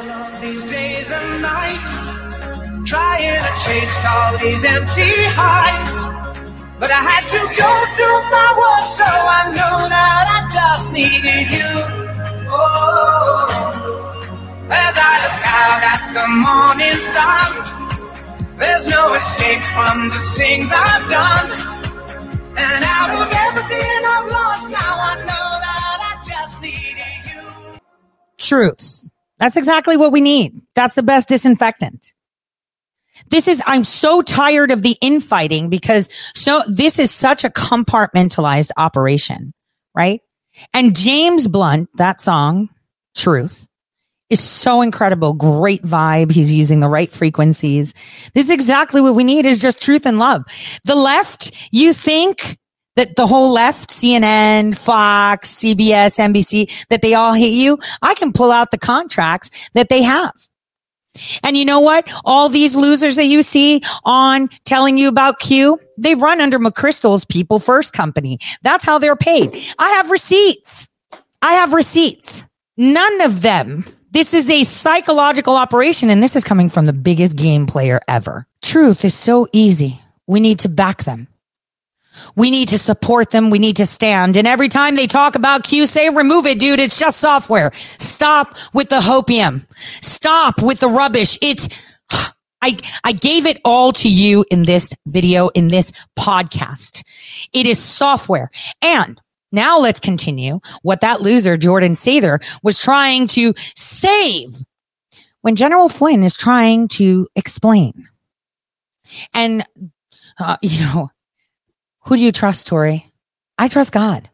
all of these days and nights trying to chase all these empty heights. But I had to go to my worst, so I know that I just needed you. Oh, as I look out at the morning sun, there's no escape from the things I've done. And out of everything Truth. That's exactly what we need. That's the best disinfectant. This is, I'm so tired of the infighting because so this is such a compartmentalized operation, right? And James Blunt, that song, Truth, is so incredible. Great vibe. He's using the right frequencies. This is exactly what we need is just truth and love. The left, you think that the whole left, CNN, Fox, CBS, NBC, that they all hate you. I can pull out the contracts that they have. And you know what? All these losers that you see on telling you about Q, they run under McChrystal's People First company. That's how they're paid. I have receipts. I have receipts. None of them. This is a psychological operation, and this is coming from the biggest game player ever. Truth is so easy. We need to back them. We need to support them. We need to stand. And every time they talk about Q, say, remove it, dude. It's just software. Stop with the hopium. Stop with the rubbish. It's, I, I gave it all to you in this video, in this podcast. It is software. And now let's continue what that loser, Jordan Sather, was trying to save when General Flynn is trying to explain. And, uh, you know, who do you trust, Tori? I trust God.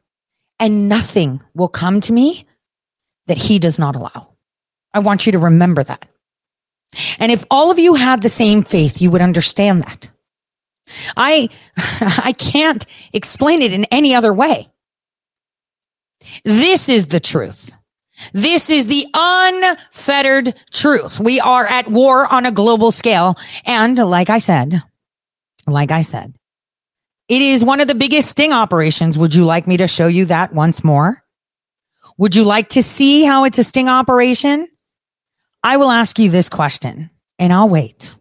And nothing will come to me that He does not allow. I want you to remember that. And if all of you had the same faith, you would understand that. I, I can't explain it in any other way. This is the truth. This is the unfettered truth. We are at war on a global scale. And like I said, like I said, it is one of the biggest sting operations. Would you like me to show you that once more? Would you like to see how it's a sting operation? I will ask you this question and I'll wait.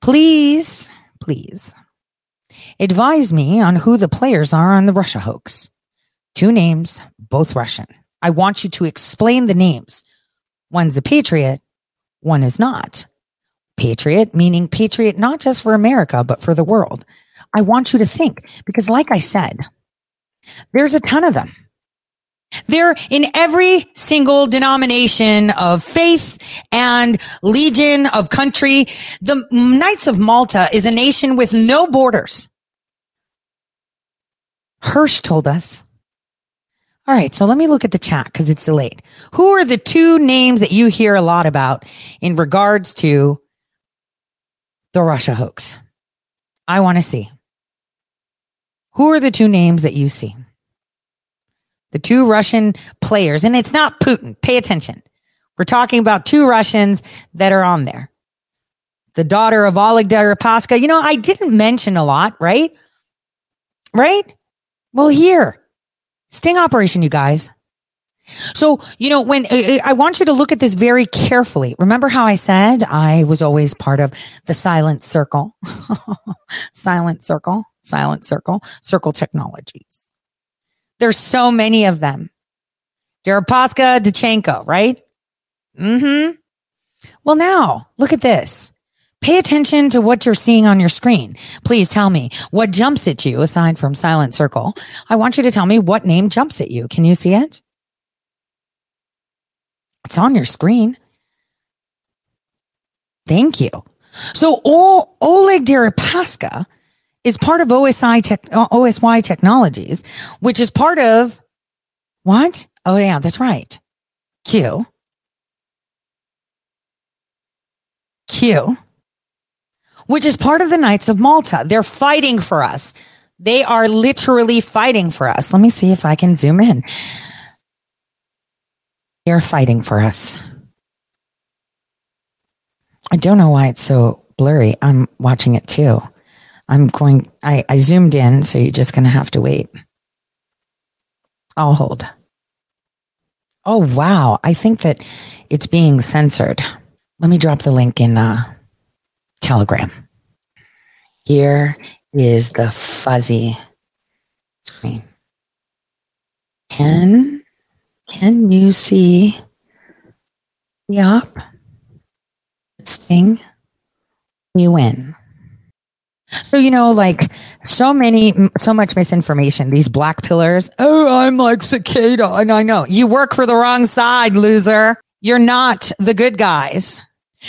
Please, please advise me on who the players are on the Russia hoax. Two names, both Russian. I want you to explain the names. One's a patriot, one is not. Patriot, meaning patriot not just for America, but for the world. I want you to think because, like I said, there's a ton of them. They're in every single denomination of faith and legion of country. The Knights of Malta is a nation with no borders. Hirsch told us. All right, so let me look at the chat because it's delayed. Who are the two names that you hear a lot about in regards to the Russia hoax? I want to see. Who are the two names that you see? The two Russian players, and it's not Putin. Pay attention. We're talking about two Russians that are on there. The daughter of Oleg Deripaska. You know, I didn't mention a lot, right? Right? Well, here, sting operation, you guys. So, you know, when I want you to look at this very carefully. Remember how I said I was always part of the silent circle? silent circle, silent circle, circle technologies. There's so many of them. Deripaska, Danchenko, right? Mm-hmm. Well, now look at this. Pay attention to what you're seeing on your screen. Please tell me what jumps at you aside from silent circle. I want you to tell me what name jumps at you. Can you see it? It's on your screen. Thank you. So o- Oleg Deripaska is part of OSI tech, uh, OSY Technologies, which is part of what? Oh yeah, that's right. Q. Q. Which is part of the Knights of Malta. They're fighting for us. They are literally fighting for us. Let me see if I can zoom in. They're fighting for us. I don't know why it's so blurry. I'm watching it too. I'm going, I, I zoomed in, so you're just going to have to wait. I'll hold. Oh, wow. I think that it's being censored. Let me drop the link in uh, Telegram. Here is the fuzzy screen. Can can you see op? Sting, you win. So you know, like so many, so much misinformation. These black pillars. Oh, I'm like cicada, and I know you work for the wrong side, loser. You're not the good guys.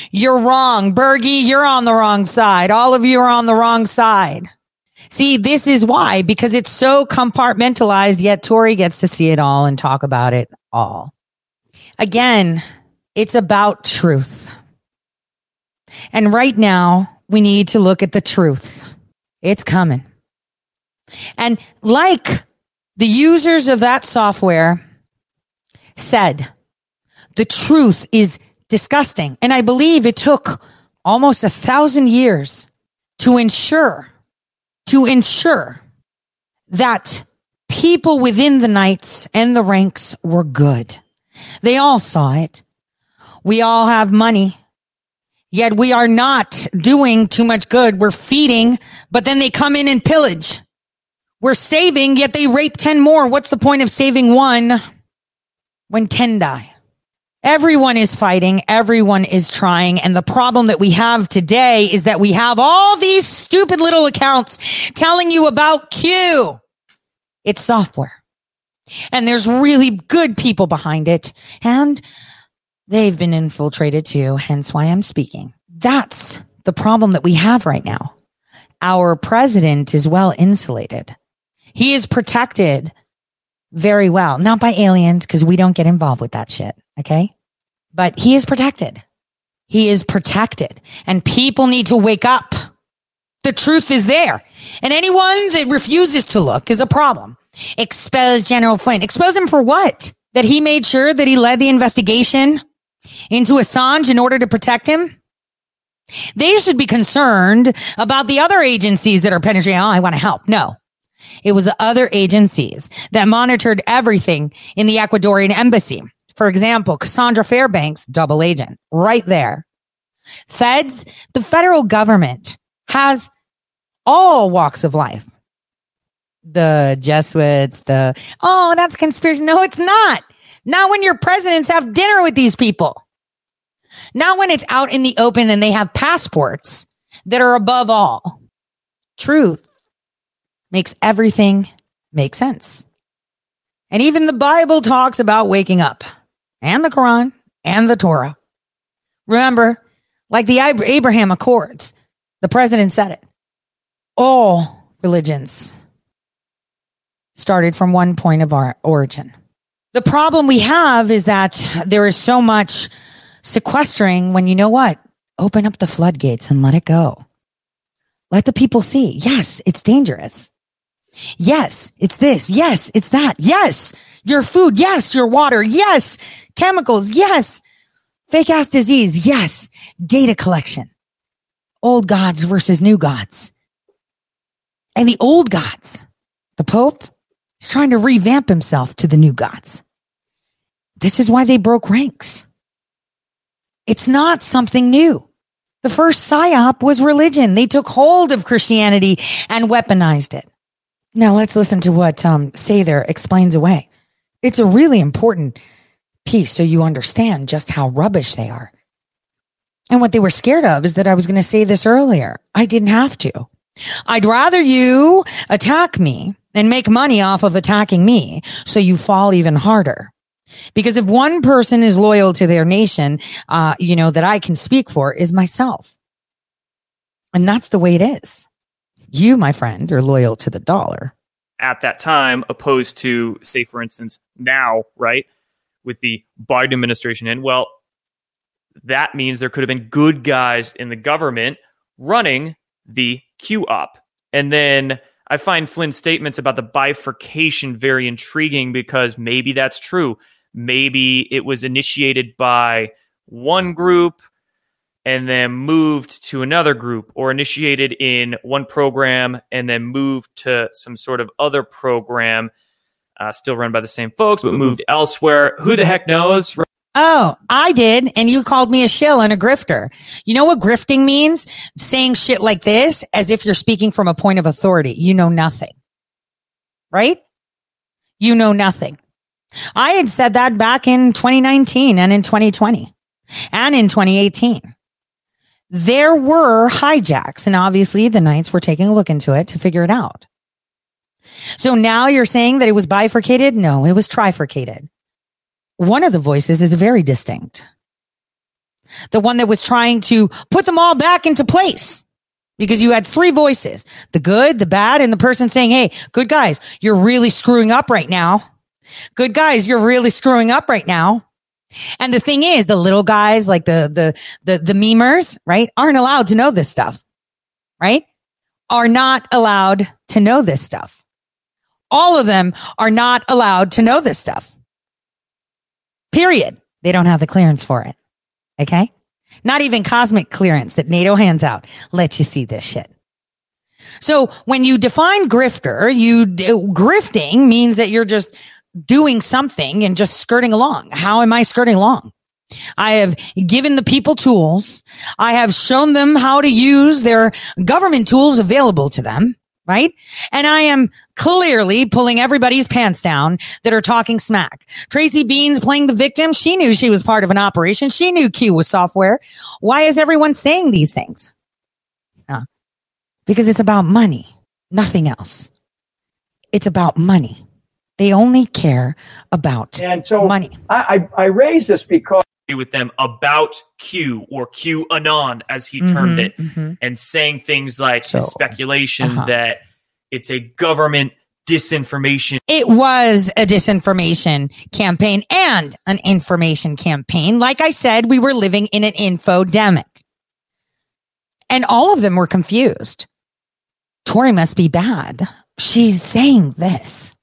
You're wrong, Bergie. You're on the wrong side. All of you are on the wrong side. See, this is why, because it's so compartmentalized, yet Tori gets to see it all and talk about it all. Again, it's about truth. And right now, we need to look at the truth. It's coming. And like the users of that software said, the truth is disgusting. And I believe it took almost a thousand years to ensure, to ensure that people within the knights and the ranks were good. They all saw it. We all have money. Yet we are not doing too much good. We're feeding, but then they come in and pillage. We're saving, yet they rape 10 more. What's the point of saving one when 10 die? Everyone is fighting. Everyone is trying. And the problem that we have today is that we have all these stupid little accounts telling you about Q. It's software. And there's really good people behind it. And they've been infiltrated too. Hence why I'm speaking. That's the problem that we have right now. Our president is well insulated. He is protected very well, not by aliens, because we don't get involved with that shit. Okay but he is protected. He is protected and people need to wake up. The truth is there. And anyone that refuses to look is a problem. Expose General Flynn. Expose him for what? That he made sure that he led the investigation into Assange in order to protect him? They should be concerned about the other agencies that are penetrating. Oh, I want to help. No. It was the other agencies that monitored everything in the Ecuadorian embassy. For example, Cassandra Fairbanks, double agent, right there. Feds, the federal government has all walks of life. The Jesuits, the, oh, that's conspiracy. No, it's not. Not when your presidents have dinner with these people. Not when it's out in the open and they have passports that are above all. Truth makes everything make sense. And even the Bible talks about waking up and the Quran and the Torah. Remember, like the Abraham Accords, the president said it. All religions started from one point of our origin. The problem we have is that there is so much sequestering when you know what? Open up the floodgates and let it go. Let the people see. Yes, it's dangerous. Yes, it's this. Yes, it's that. Yes, your food. Yes, your water. Yes, chemicals. Yes. Fake ass disease. Yes. Data collection. Old gods versus new gods. And the old gods, the Pope is trying to revamp himself to the new gods. This is why they broke ranks. It's not something new. The first psyop was religion. They took hold of Christianity and weaponized it. Now let's listen to what um, Sather explains away. It's a really important piece so you understand just how rubbish they are. And what they were scared of is that I was going to say this earlier. I didn't have to. I'd rather you attack me and make money off of attacking me so you fall even harder. Because if one person is loyal to their nation, uh, you know, that I can speak for is myself. And that's the way it is. You, my friend, are loyal to the dollar. At that time, opposed to, say, for instance, now, right? with the Biden administration in, well, that means there could have been good guys in the government running the Q op. And then I find Flynn's statements about the bifurcation very intriguing because maybe that's true. Maybe it was initiated by one group and then moved to another group, or initiated in one program and then moved to some sort of other program uh, still run by the same folks, but moved elsewhere. Who the heck knows? Oh, I did. And you called me a shill and a grifter. You know what grifting means? Saying shit like this as if you're speaking from a point of authority. You know nothing. Right? You know nothing. I had said that back in 2019 and in 2020 and in 2018. There were hijacks, and obviously the Knights were taking a look into it to figure it out. So now you're saying that it was bifurcated? No, it was trifurcated. One of the voices is very distinct. The one that was trying to put them all back into place because you had three voices the good, the bad, and the person saying, Hey, good guys, you're really screwing up right now. Good guys, you're really screwing up right now. And the thing is, the little guys, like the, the, the, the memers, right, aren't allowed to know this stuff, right? Are not allowed to know this stuff. All of them are not allowed to know this stuff. Period. They don't have the clearance for it. Okay. Not even cosmic clearance that NATO hands out lets you see this shit. So when you define grifter, you uh, grifting means that you're just doing something and just skirting along. How am I skirting along? I have given the people tools. I have shown them how to use their government tools available to them. Right. And I am clearly pulling everybody's pants down that are talking smack. Tracy Beanz playing the victim. She knew she was part of an operation. She knew Q was software. Why is everyone saying these things? Uh, because it's about money, nothing else. It's about money. They only care about and so money. I, I, I raise this because with them about Q or Q Anon, as he termed it, mm-hmm. and saying things like So, speculation uh-huh. that it's a government disinformation It was a disinformation campaign and an information campaign. Like I said, we were living in an infodemic. And all of them were confused. Tori must be bad. She's saying this.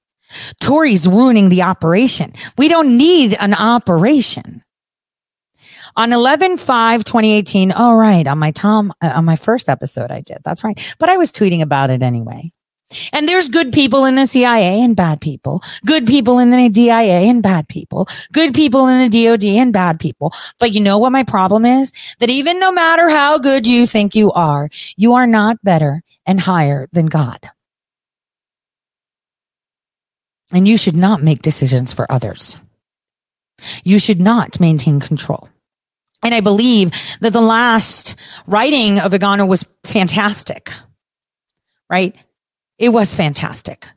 Tori's ruining the operation. We don't need an operation. On 11 5 2018, oh, right, on my Tom, uh, on my first episode, I did. That's right. But I was tweeting about it anyway. And there's good people in the CIA and bad people, good people in the DIA and bad people, good people in the DOD and bad people. But you know what my problem is? That even no matter how good you think you are, you are not better and higher than God. And you should not make decisions for others. You should not maintain control. And I believe that the last writing of Vigano was fantastic, right? It was fantastic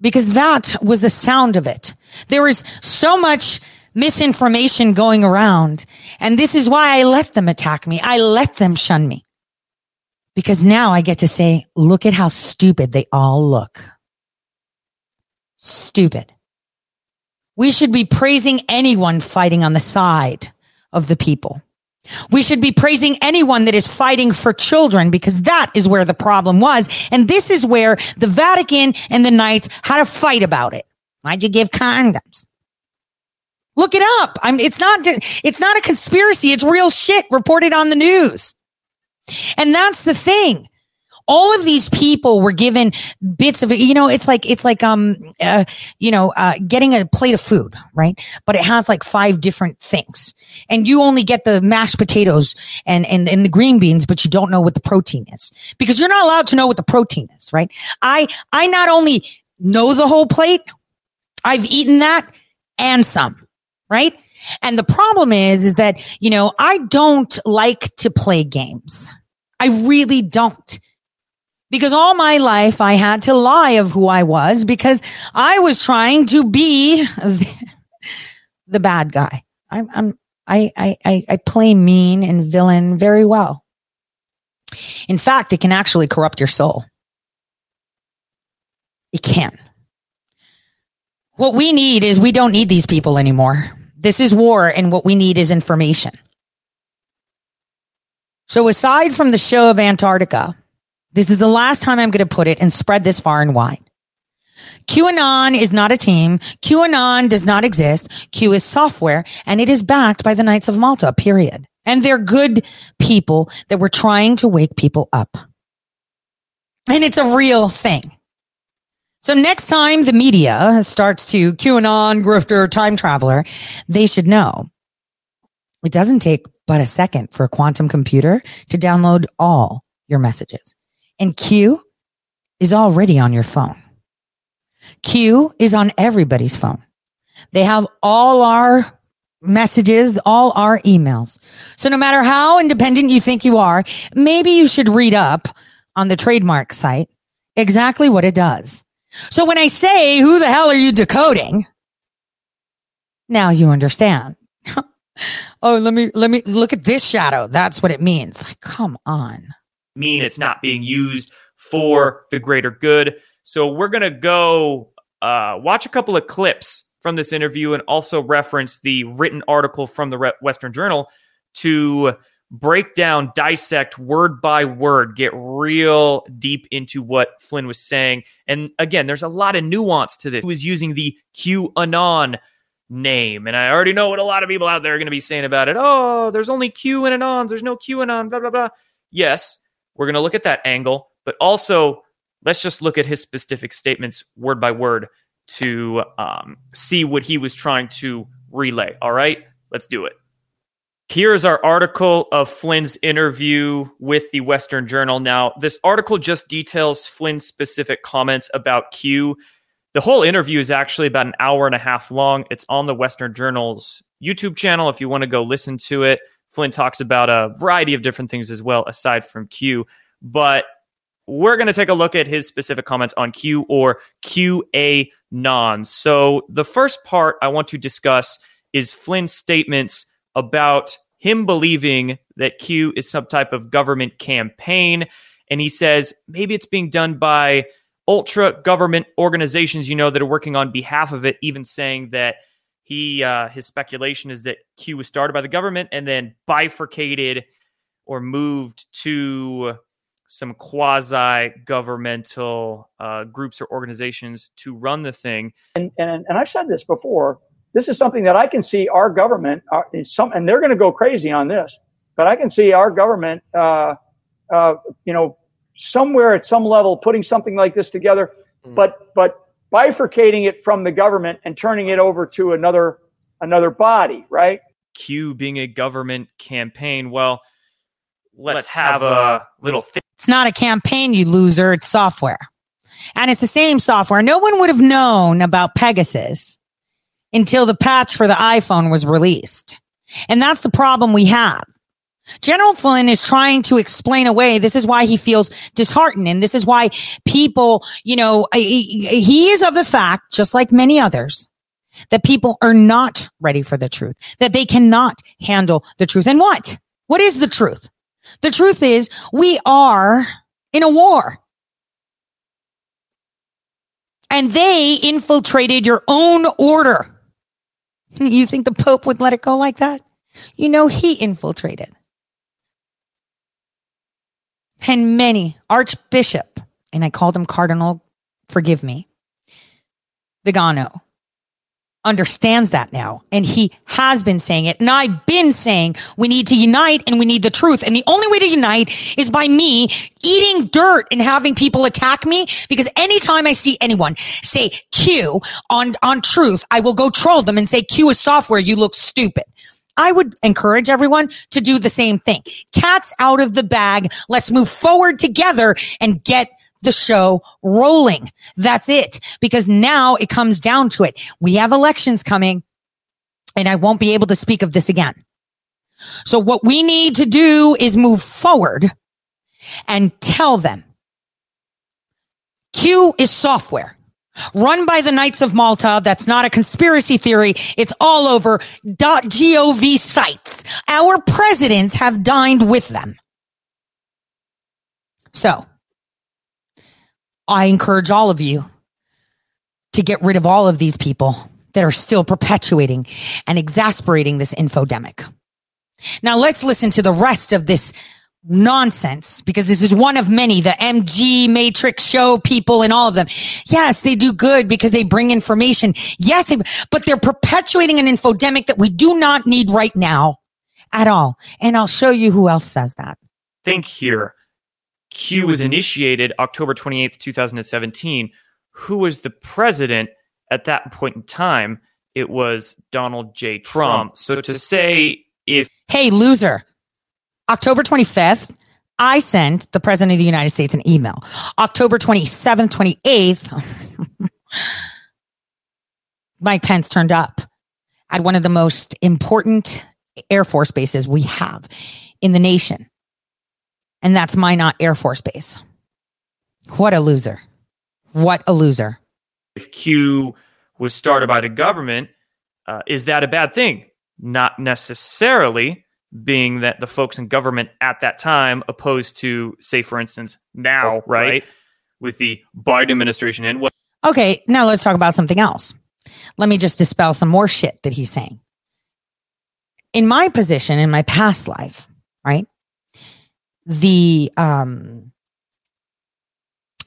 because that was the sound of it. There was so much misinformation going around. And this is why I let them attack me. I let them shun me because now I get to say, look at how stupid they all look. Stupid. We should be praising anyone fighting on the side of the people. We should be praising anyone that is fighting for children because that is where the problem was. And this is where the Vatican and the Knights had a fight about it. Why'd you give condoms? Look it up. I'm, it's not, it's not a conspiracy. It's real shit reported on the news. And that's the thing. All of these people were given bits of, you know, it's like, it's like, um, uh, you know, uh, getting a plate of food, right? But it has like five different things and you only get the mashed potatoes and, and, and the green beans, but you don't know what the protein is because you're not allowed to know what the protein is, right? I, I not only know the whole plate, I've eaten that and some, right? And the problem is, is that, you know, I don't like to play games. I really don't. Because all my life I had to lie of who I was because I was trying to be the, the bad guy. I'm, I'm, I, I, I, I play mean and villain very well. In fact, it can actually corrupt your soul. It can. What we need is we don't need these people anymore. This is war, and what we need is information. So, aside from the show of Antarctica, this is the last time I'm going to put it and spread this far and wide. QAnon is not a team. QAnon does not exist. Q is software and it is backed by the Knights of Malta, period. And they're good people that were trying to wake people up. And it's a real thing. So next time the media starts to QAnon, grifter, time traveler, they should know it doesn't take but a second for a quantum computer to download all your messages. And Q is already on your phone. Q is on everybody's phone. They have all our messages, all our emails. So no matter how independent you think you are, maybe you should read up on the trademark site exactly what it does. So when I say, who the hell are you decoding? Now you understand. oh, let me, let me look at this shadow. That's what it means. Like, come on. Mean it's not being used for the greater good. So we're going to go uh, watch a couple of clips from this interview and also reference the written article from the Western Journal to break down, dissect word by word, get real deep into what Flynn was saying. And again, there's a lot of nuance to this. He was using the QAnon name. And I already know what a lot of people out there are going to be saying about it. Oh, there's only Q and Anons. There's no QAnon, blah, blah, blah. Yes, we're going to look at that angle, but also let's just look at his specific statements word by word to um, see what he was trying to relay. All right, let's do it. Here's our article of Flynn's interview with the Western Journal. Now, this article just details Flynn's specific comments about Q. The whole interview is actually about an hour and a half long. It's on the Western Journal's YouTube channel if you want to go listen to it. Flynn talks about a variety of different things as well, aside from Q. But we're going to take a look at his specific comments on Q or QA non. So, the first part I want to discuss is Flynn's statements about him believing that Q is some type of government campaign. And he says maybe it's being done by ultra government organizations, you know, that are working on behalf of it, even saying that he uh, his speculation is that Q was started by the government and then bifurcated or moved to some quasi governmental uh, groups or organizations to run the thing. And, and, and I've said this before this is something that I can see our government, uh, some, and they're going to go crazy on this, but I can see our government, uh, uh, you know, somewhere at some level putting something like this together, mm. but but bifurcating it from the government and turning it over to another another body, right? Q being a government campaign. Well, let's, let's have, have, a little. Th- it's not a campaign, you loser. It's software. And it's the same software. No one would have known about Pegasus until the patch for the iPhone was released. And that's the problem we have. General Flynn is trying to explain away. This is why he feels disheartened. And this is why people, you know, he is of the fact, just like many others, that people are not ready for the truth, that they cannot handle the truth. And what? What is the truth? The truth is we are in a war and they infiltrated your own order. You think the Pope would let it go like that? You know, he infiltrated. And many, Archbishop, and I called him Cardinal, forgive me, Vigano, understands that now. And he has been saying it. And I've been saying we need to unite and we need the truth. And the only way to unite is by me eating dirt and having people attack me. Because anytime I see anyone say Q on, on truth, I will go troll them and say Q is software. You look stupid. I would encourage everyone to do the same thing. Cats out of the bag. Let's move forward together and get the show rolling. That's it. Because now it comes down to it. We have elections coming and I won't be able to speak of this again. So what we need to do is move forward and tell them Q is software run by the Knights of Malta. That's not a conspiracy theory. It's all over .gov sites. Our presidents have dined with them. So I encourage all of you to get rid of all of these people that are still perpetuating and exasperating this infodemic. Now let's listen to the rest of this nonsense because this is one of many, the MG Matrix show people and all of them. Yes, they do good because they bring information. Yes, but they're perpetuating an infodemic that we do not need right now at all. And I'll show you who else says that. Think here. Q was initiated October 28th, 2017. who was the president at that point in time? It was Donald J. Trump. So to say if Hey, loser. October 25th, I sent the President of the United States an email. October 27th, 28th, Mike Pence turned up at one of the most important Air Force bases we have in the nation. And that's Minot Air Force Base. What a loser. What a loser. if Q was started by the government, uh, is that a bad thing? Not necessarily, being that the folks in government at that time, opposed to, say, for instance, now, right, with the Biden administration in, what Okay, now let's talk about something else. Let me just dispel some more shit that he's saying. In my position, in my past life, right? The um,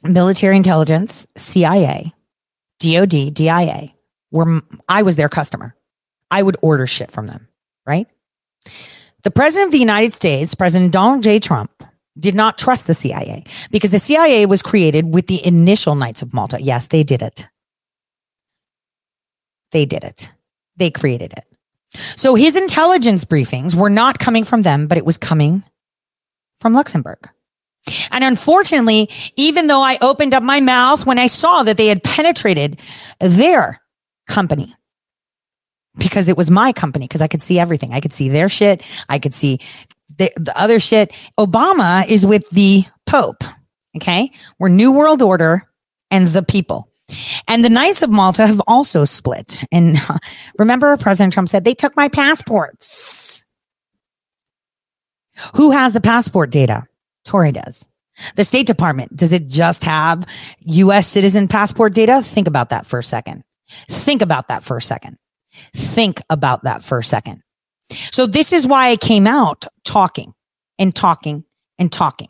military intelligence, CIA, DOD, DIA, were I was their customer. I would order shit from them, right? The president of the United States, President Donald J. Trump, did not trust the CIA because the CIA was created with the initial Knights of Malta. Yes, they did it. They did it. They created it. So his intelligence briefings were not coming from them, but it was coming from Luxembourg. And unfortunately, even though I opened up my mouth when I saw that they had penetrated their company, because it was my company, because I could see everything. I could see their shit. I could see the, the other shit. Obama is with the Pope. Okay. We're New World Order and the people. And the Knights of Malta have also split. And remember, President Trump said they took my passports. Who has the passport data? Tori does. The State Department, does it just have US citizen passport data? Think about that for a second. Think about that for a second. Think about that for a second. So this is why I came out talking and talking and talking.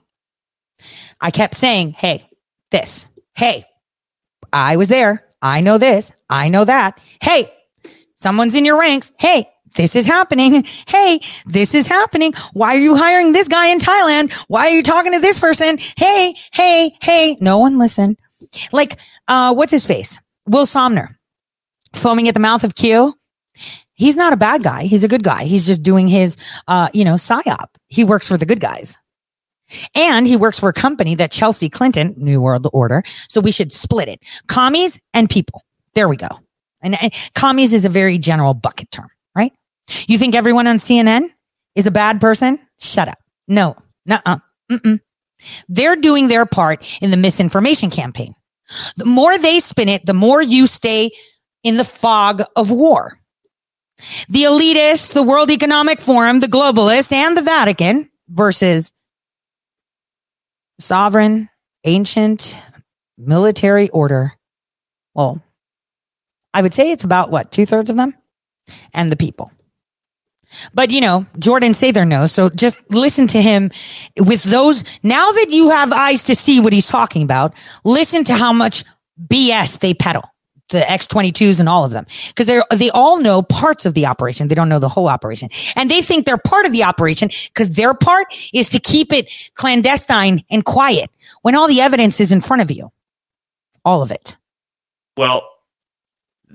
I kept saying, Hey, this, hey, I was there. I know this. I know that. Hey, someone's in your ranks. Hey, this is happening. Hey, this is happening. Why are you hiring this guy in Thailand? Why are you talking to this person? Hey, hey, hey. No one listened. Like, uh, what's his face? Will Sommer foaming at the mouth of Q. He's not a bad guy. He's a good guy. He's just doing his, uh, you know, psyop. He works for the good guys. And he works for a company that Chelsea Clinton, New World Order. So we should split it. Commies and people. There we go. And, and commies is a very general bucket term, right? You think everyone on CNN is a bad person? Shut up. No, nuh-uh. They're doing their part in the misinformation campaign. The more they spin it, the more you stay in the fog of war. The elitists, the World Economic Forum, the globalists, and the Vatican versus sovereign, ancient, military order. Well, I would say it's about what, two thirds of them? And the people. But you know, Jordan Sather knows. So just listen to him with those. Now that you have eyes to see what he's talking about, listen to how much BS they peddle. The X22s and all of them. Because they're, they all know parts of the operation. They don't know the whole operation. And they think they're part of the operation because their part is to keep it clandestine and quiet when all the evidence is in front of you. All of it. Well,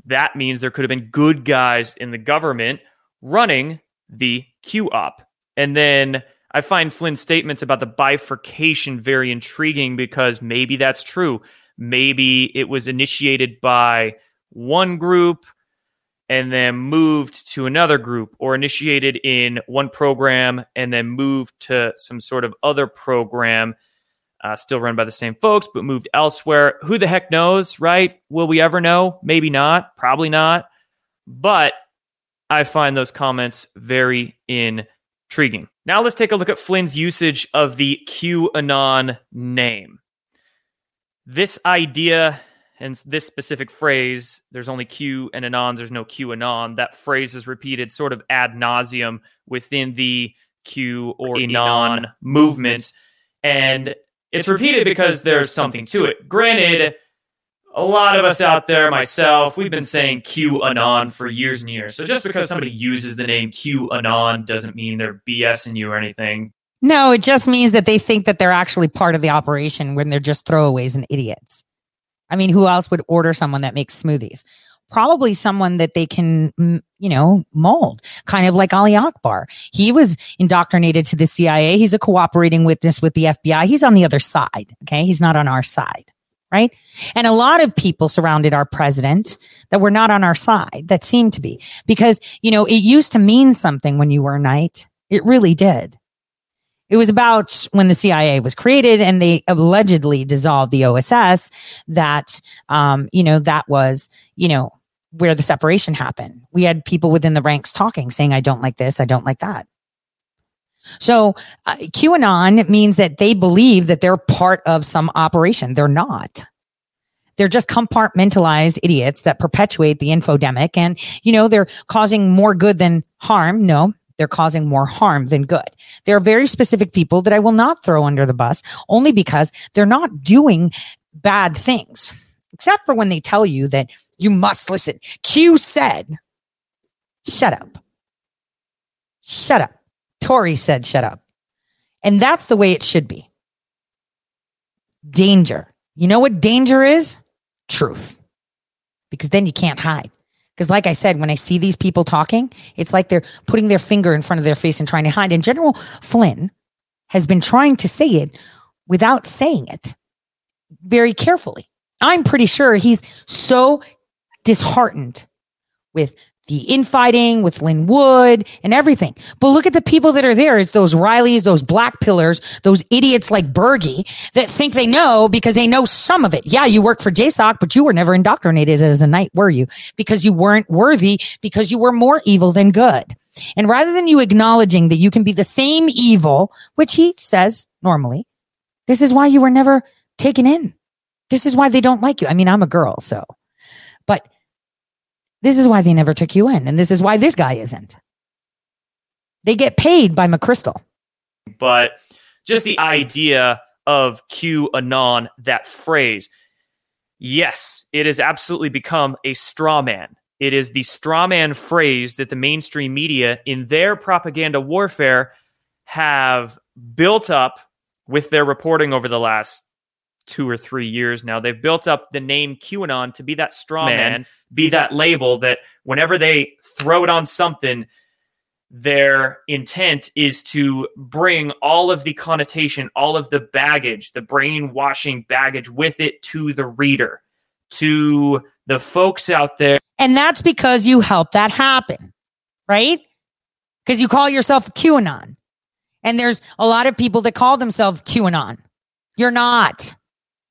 that means there could have been good guys in the government running the Q op. And then I find Flynn's statements about the bifurcation very intriguing because maybe that's true. Maybe it was initiated by one group and then moved to another group, or initiated in one program and then moved to some sort of other program, uh, still run by the same folks, but moved elsewhere. Who the heck knows, right? Will we ever know? Maybe not. Probably not. But I find those comments very intriguing. Now let's take a look at Flynn's usage of the QAnon name. This idea and this specific phrase, there's only Q and Anons, there's no QAnon. That phrase is repeated sort of ad nauseum within the Q or Anon movement. And it's repeated because there's something to it. Granted, a lot of us out there, myself, we've been saying QAnon for years and years. So just because somebody uses the name QAnon doesn't mean they're BSing you or anything. No, it just means that they think that they're actually part of the operation when they're just throwaways and idiots. I mean, who else would order someone that makes smoothies? Probably someone that they can, mm, you know, mold, kind of like Ali Akbar. He was indoctrinated to the CIA. He's a cooperating witness with the FBI. He's on the other side. Okay. He's not on our side. Right. And a lot of people surrounded our president that were not on our side that seemed to be because, you know, it used to mean something when you were a knight. It really did. It was about when the CIA was created and they allegedly dissolved the OSS that, um, you know, that was, you know, where the separation happened. We had people within the ranks talking, saying, I don't like this, I don't like that. So uh, QAnon means that they believe that they're part of some operation. They're not. They're just compartmentalized idiots that perpetuate the infodemic and, you know, they're causing more good than harm. No, they're causing more harm than good. There are very specific people that I will not throw under the bus only because they're not doing bad things, except for when they tell you that you must listen. Q said, shut up. Shut up. Tori said, shut up. And that's the way it should be. Danger. You know what danger is? Truth. Because then you can't hide. Because, like I said, when I see these people talking, it's like they're putting their finger in front of their face and trying to hide. And General Flynn has been trying to say it without saying it very carefully. I'm pretty sure he's so disheartened with the infighting with Lin Wood and everything. But look at the people that are there. It's those Rileys, those black pillars, those idiots like Bergie that think they know because they know some of it. Yeah, you work for JSOC, but you were never indoctrinated as a knight, were you? Because you weren't worthy, because you were more evil than good. And rather than you acknowledging that you can be the same evil, which he says normally, this is why you were never taken in. This is why they don't like you. I mean, I'm a girl, so, but this is why they never took you in. And this is why this guy isn't. They get paid by McChrystal. But just the idea of QAnon, that phrase, yes, it has absolutely become a straw man. It is the straw man phrase that the mainstream media, in their propaganda warfare, have built up with their reporting over the last two or three years now. They've built up the name QAnon to be that straw man, man be that label that whenever they throw it on something, their intent is to bring all of the connotation, all of the baggage, the brainwashing baggage with it to the reader, to the folks out there. And that's because you help that happen, right? Because you call yourself QAnon. And there's a lot of people that call themselves QAnon. You're not.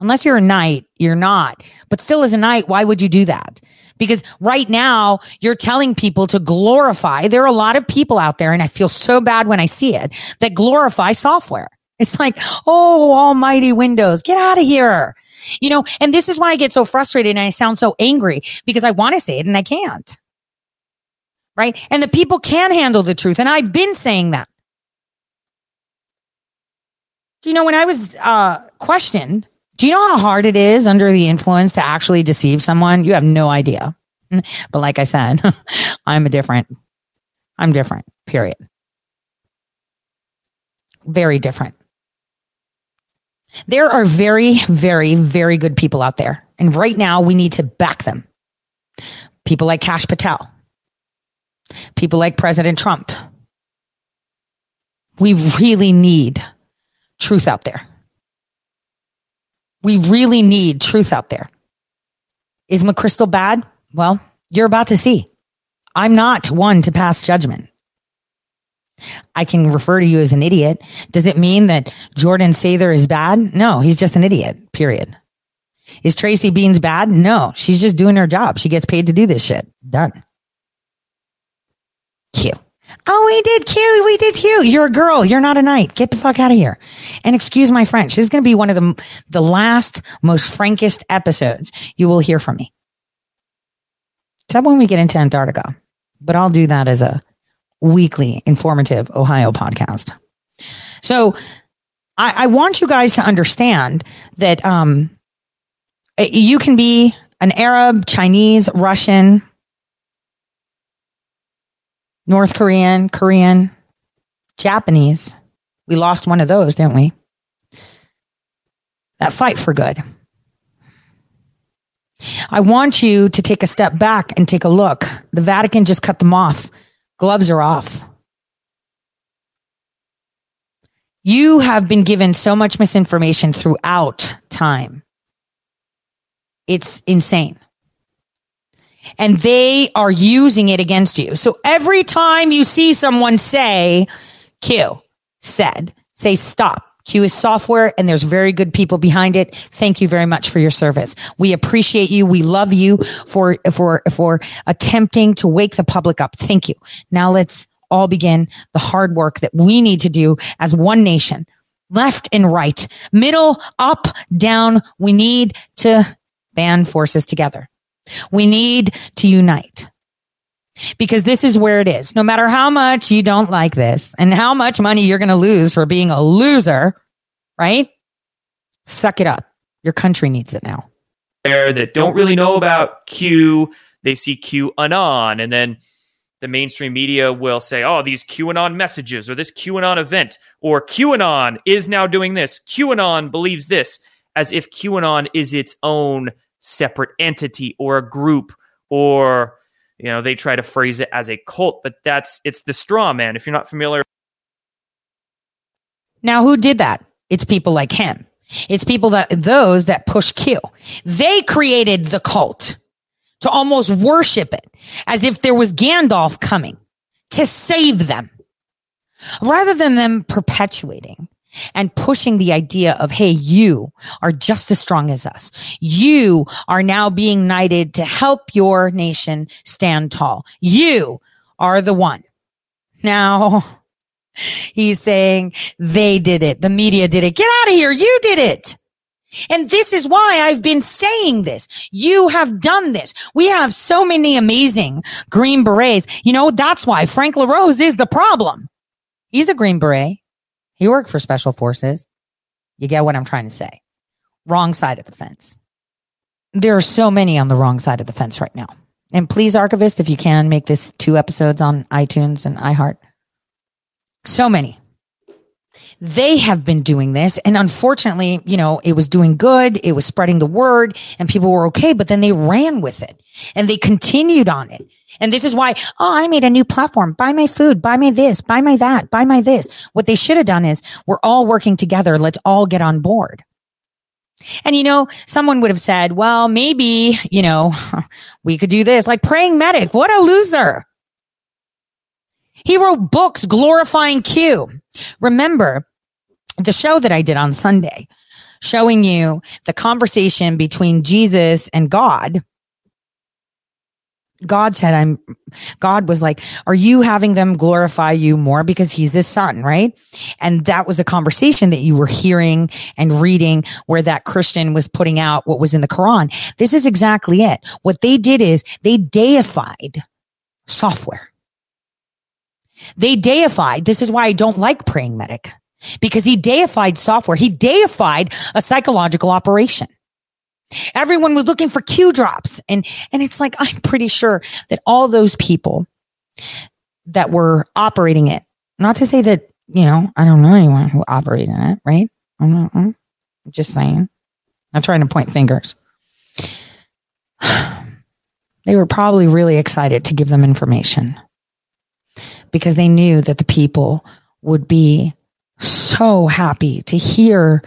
Unless you're a knight, you're not. But still, as a knight, why would you do that? Because right now, you're telling people to glorify. There are a lot of people out there, and I feel so bad when I see it, that glorify software. It's like, oh, almighty Windows, get out of here. You know, and this is why I get so frustrated and I sound so angry because I want to say it and I can't. Right. And the people can handle the truth. And I've been saying that. You know, when I was uh, questioned do you know how hard it is under the influence to actually deceive someone? You have no idea. But like I said, I'm a different. I'm different, period. Very different. There are very, very, very good people out there. And right now we need to back them. People like Kash Patel, people like President Trump. We really need truth out there. We really need truth out there. Is McChrystal bad? Well, you're about to see. I'm not one to pass judgment. I can refer to you as an idiot. Does it mean that Jordan Sather is bad? No, he's just an idiot, period. Is Tracy Beanz bad? No, she's just doing her job. She gets paid to do this shit. Done. Cute. Oh, we did cute. We did cute. You're a girl. You're not a knight. Get the fuck out of here. And excuse my French. This is going to be one of the, the last, most frankest episodes you will hear from me. Except when we get into Antarctica. But I'll do that as a weekly informative Ohio podcast. So I, I want you guys to understand that um, you can be an Arab, Chinese, Russian, North Korean, Korean, Japanese. We lost one of those, didn't we? That fight for good. I want you to take a step back and take a look. The Vatican just cut them off. Gloves are off. You have been given so much misinformation throughout time. It's insane. And they are using it against you. So every time you see someone say, Q said, say stop. Q is software and there's very good people behind it. Thank you very much for your service. We appreciate you. We love you for, for, for attempting to wake the public up. Thank you. Now let's all begin the hard work that we need to do as one nation, left and right, middle, up, down. We need to band forces together. We need to unite because this is where it is. No matter how much you don't like this and how much money you're going to lose for being a loser, right? Suck it up. Your country needs it now. There that don't really know about Q, they see QAnon, and then the mainstream media will say, "Oh, these QAnon messages or this QAnon event or QAnon is now doing this. QAnon believes this." As if QAnon is its own separate entity or a group or you know they try to phrase it as a cult but that's it's the straw man. If you're not familiar now who did that? It's people like him. It's people that those that push q. They created the cult to almost worship it as if there was gandalf coming to save them rather than them perpetuating and pushing the idea of, Hey, you are just as strong as us. You are now being knighted to help your nation stand tall. You are the one. Now he's saying they did it. The media did it. Get out of here. You did it. And this is why I've been saying this. You have done this. We have so many amazing Green Berets. You know, that's why Frank LaRose is the problem. He's a Green Beret. He worked for special forces. You get what I'm trying to say. Wrong side of the fence. There are so many on the wrong side of the fence right now. And please, Archivist, if you can, make this two episodes on iTunes and iHeart. So many. They have been doing this. And unfortunately, you know, it was doing good. It was spreading the word and people were okay, but then they ran with it and they continued on it. And this is why, oh, I made a new platform. Buy my food, buy my this, buy my that, buy my this. What they should have done is we're all working together. Let's all get on board. And you know, someone would have said, well, maybe, you know, we could do this like praying medic. What a loser. He wrote books glorifying Q. Remember the show that I did on Sunday, showing you the conversation between Jesus and God God said, I'm, God was like, are you having them glorify you more because he's his son, right? And that was the conversation that you were hearing and reading where that Christian was putting out what was in the Quran. This is exactly it. What they did is they deified software. They deified. This is why I don't like praying medic because he deified software. He deified a psychological operation. Everyone was looking for Q drops. And, and it's like, I'm pretty sure that all those people that were operating it, not to say that, you know, I don't know anyone who operated it, right? I'm, not, I'm just saying. I'm trying to point fingers. they were probably really excited to give them information because they knew that the people would be so happy to hear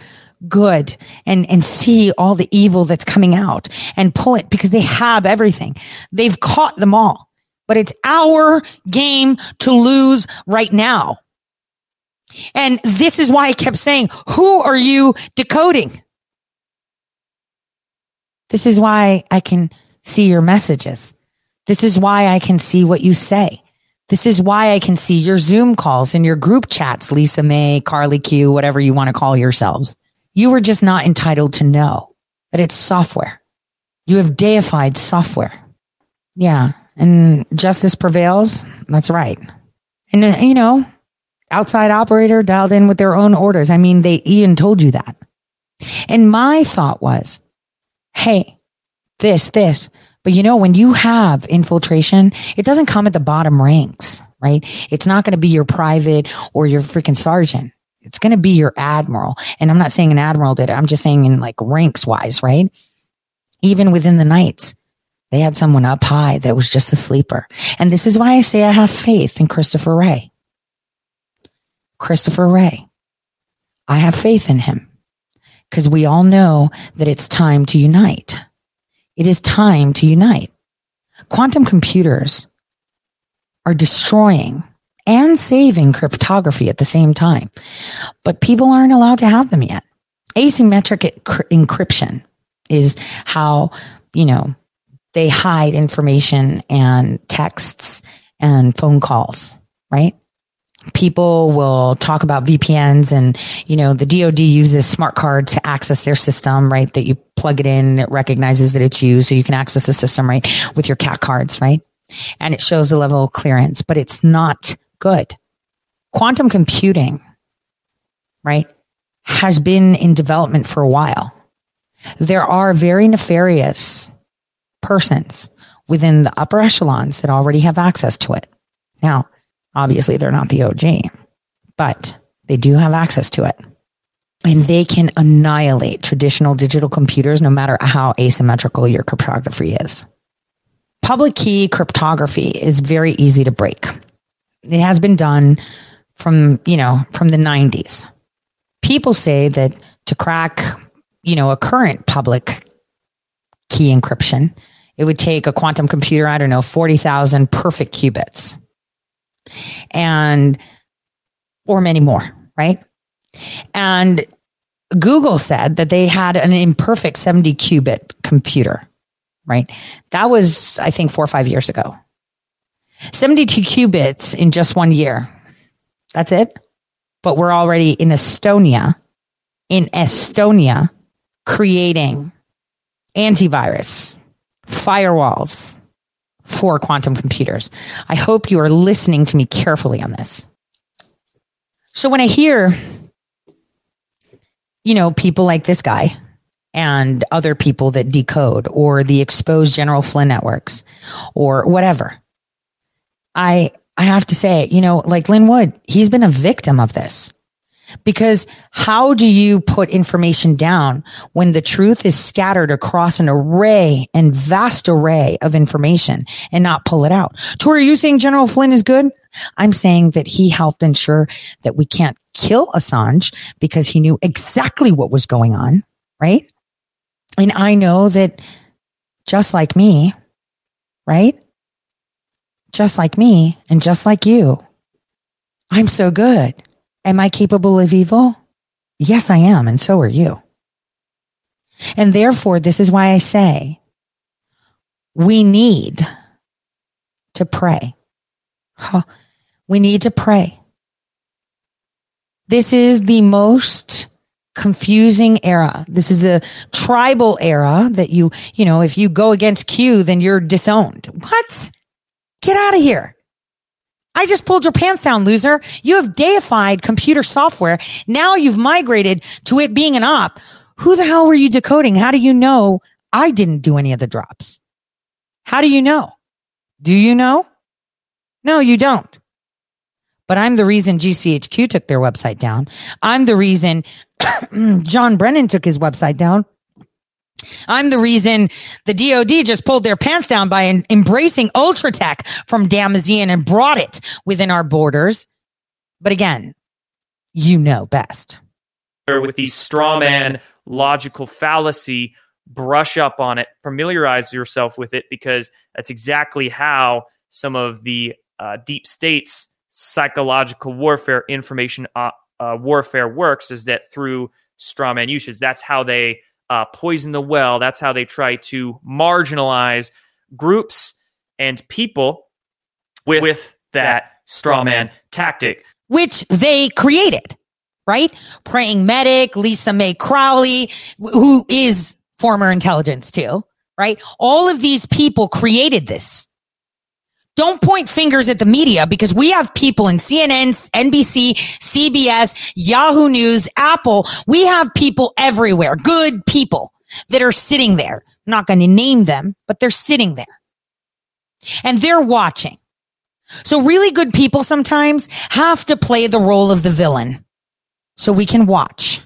good and, and see all the evil that's coming out and pull it because they have everything. They've caught them all, but it's our game to lose right now. And this is why I kept saying, who are you decoding? This is why I can see your messages. This is why I can see what you say. This is why I can see your Zoom calls and your group chats, Lisa Mei, Carly Q, whatever you want to call yourselves. You were just not entitled to know that it's software. You have deified software. Yeah. And justice prevails. That's right. And, uh, you know, outside operator dialed in with their own orders. I mean, they even told you that. And my thought was, hey, this, this. But you know, when you have infiltration, it doesn't come at the bottom ranks, right? It's not going to be your private or your freaking sergeant. It's going to be your admiral. And I'm not saying an admiral did it. I'm just saying in like ranks wise, right? even within the knights, they had someone up high that was just a sleeper. And this is why I say I have faith in Christopher Wray. Christopher Wray. I have faith in him because we all know that it's time to unite. It is time to unite. Quantum computers are destroying and saving cryptography at the same time, but people aren't allowed to have them yet. Asymmetric encryption is how, you know, they hide information and texts and phone calls, right? People will talk about VPNs and, you know, the DOD uses smart card to access their system, right? That you plug it in, it recognizes that it's you. So you can access the system, right? With your CAC cards, right? And it shows the level of clearance, but it's not good. Quantum computing, right? Has been in development for a while. There are very nefarious persons within the upper echelons that already have access to it. Now, Obviously, they're not the OG, but they do have access to it. And they can annihilate traditional digital computers no matter how asymmetrical your cryptography is. Public key cryptography is very easy to break. It has been done from, you know, from the 90s. People say that to crack, you know, a current public key encryption, it would take a quantum computer, I don't know, 40,000 perfect qubits and or many more, right? And Google said that they had an imperfect 70 qubit computer, right? That was, I think, four or five years ago. 72 qubits in just one year. That's it. But we're already in Estonia, in Estonia, creating antivirus, firewalls, for quantum computers. I hope you are listening to me carefully on this. So when I hear, you know, people like this guy and other people that decode or the exposed General Flynn networks or whatever, I I have to say, you know, like Lin Wood, he's been a victim of this. Because how do you put information down when the truth is scattered across an array and vast array of information and not pull it out? Tori, are you saying General Flynn is good? I'm saying that he helped ensure that we can't kill Assange because he knew exactly what was going on, right? And I know that just like me, right? Just like me and just like you, I'm so good. Am I capable of evil? Yes, I am. And so are you. And therefore, this is why I say we need to pray. Huh. We need to pray. This is the most confusing era. This is a tribal era that you, you know, if you go against Q, then you're disowned. What? Get out of here. I just pulled your pants down, loser. You have deified computer software. Now you've migrated to it being an op. Who the hell were you decoding? How do you know I didn't do any of the drops? How do you know? Do you know? No, you don't. But I'm the reason GCHQ took their website down. I'm the reason John Brennan took his website down. I'm the reason the DOD just pulled their pants down by en- embracing Ultratech from Damascene and brought it within our borders. But again, you know best. With the straw man logical fallacy, brush up on it, familiarize yourself with it, because that's exactly how some of the uh, deep states psychological warfare information uh, uh, warfare works is that through straw man usage that's how they uh, poison the well. That's how they try to marginalize groups and people with, with that straw man tactic. Which they created, right? Praying medic, Lisa Mei Crowley, who is former intelligence too, right? All of these people created this. Don't point fingers at the media because we have people in CNN, NBC, CBS, Yahoo News, Apple. We have people everywhere, good people that are sitting there. I'm not going to name them, but they're sitting there and they're watching. So really good people sometimes have to play the role of the villain so we can watch.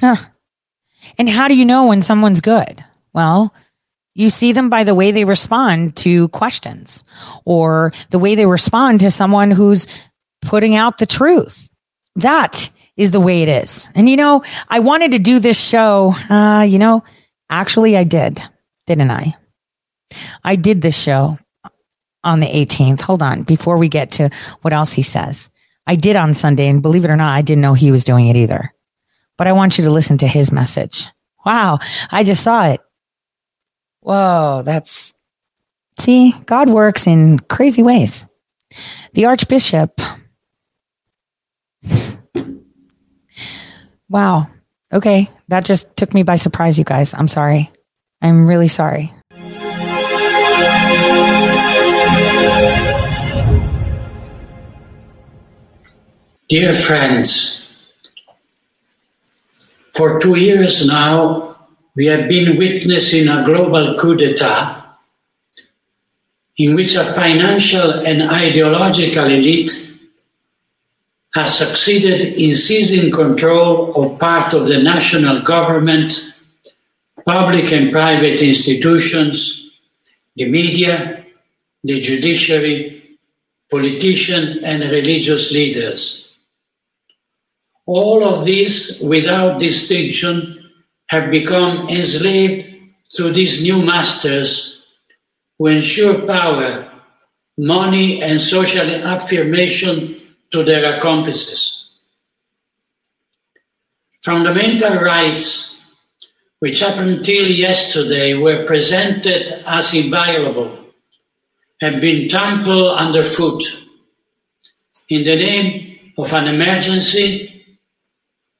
Huh. And how do you know when someone's good? Well, you see them by the way they respond to questions or the way they respond to someone who's putting out the truth. That is the way it is. And you know, I wanted to do this show. Uh, you know, actually, I did, didn't I? I did this show on the 18th. Hold on, before we get to what else he says. I did on Sunday, and believe it or not, I didn't know he was doing it either. But I want you to listen to his message. Wow, I just saw it. Whoa, that's see, God works in crazy ways. The Archbishop. Wow. Okay, that just took me by surprise, you guys. I'm sorry. I'm really sorry. Dear friends, for two years now, we have been witnessing a global coup d'etat in which a financial and ideological elite has succeeded in seizing control of part of the national government, public and private institutions, the media, the judiciary, politicians, and religious leaders. All of these, without distinction, have become enslaved to these new masters who ensure power, money, and social affirmation to their accomplices. Fundamental rights, which up until yesterday were presented as inviolable, have been trampled underfoot in the name of an emergency